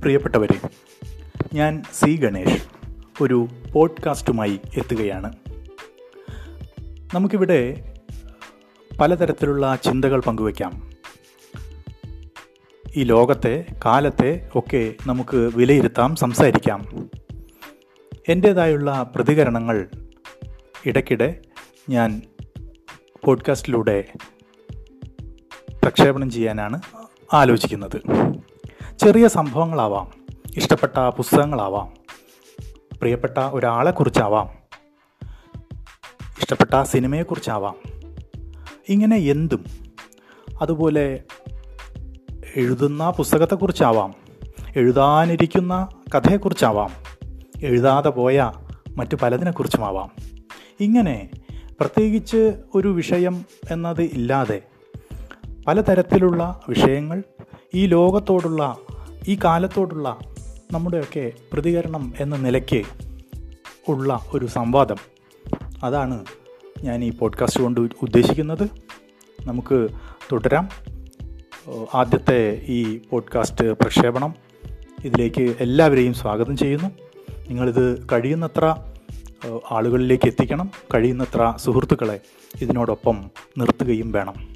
പ്രിയപ്പെട്ടവരെ ഞാൻ സി ഗണേഷ് ഒരു പോഡ്കാസ്റ്റുമായി എത്തുകയാണ്. നമുക്കിവിടെ പലതരത്തിലുള്ള ചിന്തകൾ പങ്കുവയ്ക്കാം ഈ ലോകത്തെ കാലത്തെ ഒക്കെ നമുക്ക് വിലയിരുത്താം സംസാരിക്കാം. എന്റേതായുള്ള പ്രതികരണങ്ങൾ ഇടയ്ക്കിടെ ഞാൻ പോഡ്കാസ്റ്റിലൂടെ പ്രക്ഷേപണം ചെയ്യാനാണ് ആലോചിക്കുന്നത്. ചെറിയ സംഭവങ്ങളാവാം. ഇഷ്ടപ്പെട്ട പുസ്തകങ്ങളാവാം. പ്രിയപ്പെട്ട ഒരാളെക്കുറിച്ചാവാം. ഇഷ്ടപ്പെട്ട സിനിമയെക്കുറിച്ചാവാം. ഇങ്ങനെ എന്തും. അതുപോലെ എഴുതുന്ന പുസ്തകത്തെക്കുറിച്ചാവാം. എഴുതാനിരിക്കുന്ന കഥയെക്കുറിച്ചാവാം. എഴുതാതെ പോയ മറ്റു പലതിനെക്കുറിച്ചുമാവാം. ഇങ്ങനെ പ്രത്യേകിച്ച് ഒരു വിഷയം എന്നത് ഇല്ലാതെ പലതരത്തിലുള്ള വിഷയങ്ങൾ ഈ ലോകത്തോടുള്ള ഈ കാലത്തോടുള്ള നമ്മുടെയൊക്കെ പ്രതികരണം എന്ന നിലയ്ക്ക് ഉള്ള ഒരു സംവാദം. അതാണ് ഞാൻ ഈ പോഡ്കാസ്റ്റ് കൊണ്ട് ഉദ്ദേശിക്കുന്നത്. നമുക്ക് തുടരാം. ആദ്യത്തെ ഈ പോഡ്കാസ്റ്റ് പ്രക്ഷേപണം. ഇതിലേക്ക് എല്ലാവരെയും സ്വാഗതം ചെയ്യുന്നു. നിങ്ങളിത് കഴിയുന്നത്ര ആളുകളിലേക്ക് എത്തിക്കണം. കഴിയുന്നത്ര സുഹൃത്തുക്കളെ ഇതിനോടൊപ്പം നിർത്തുകയും വേണം.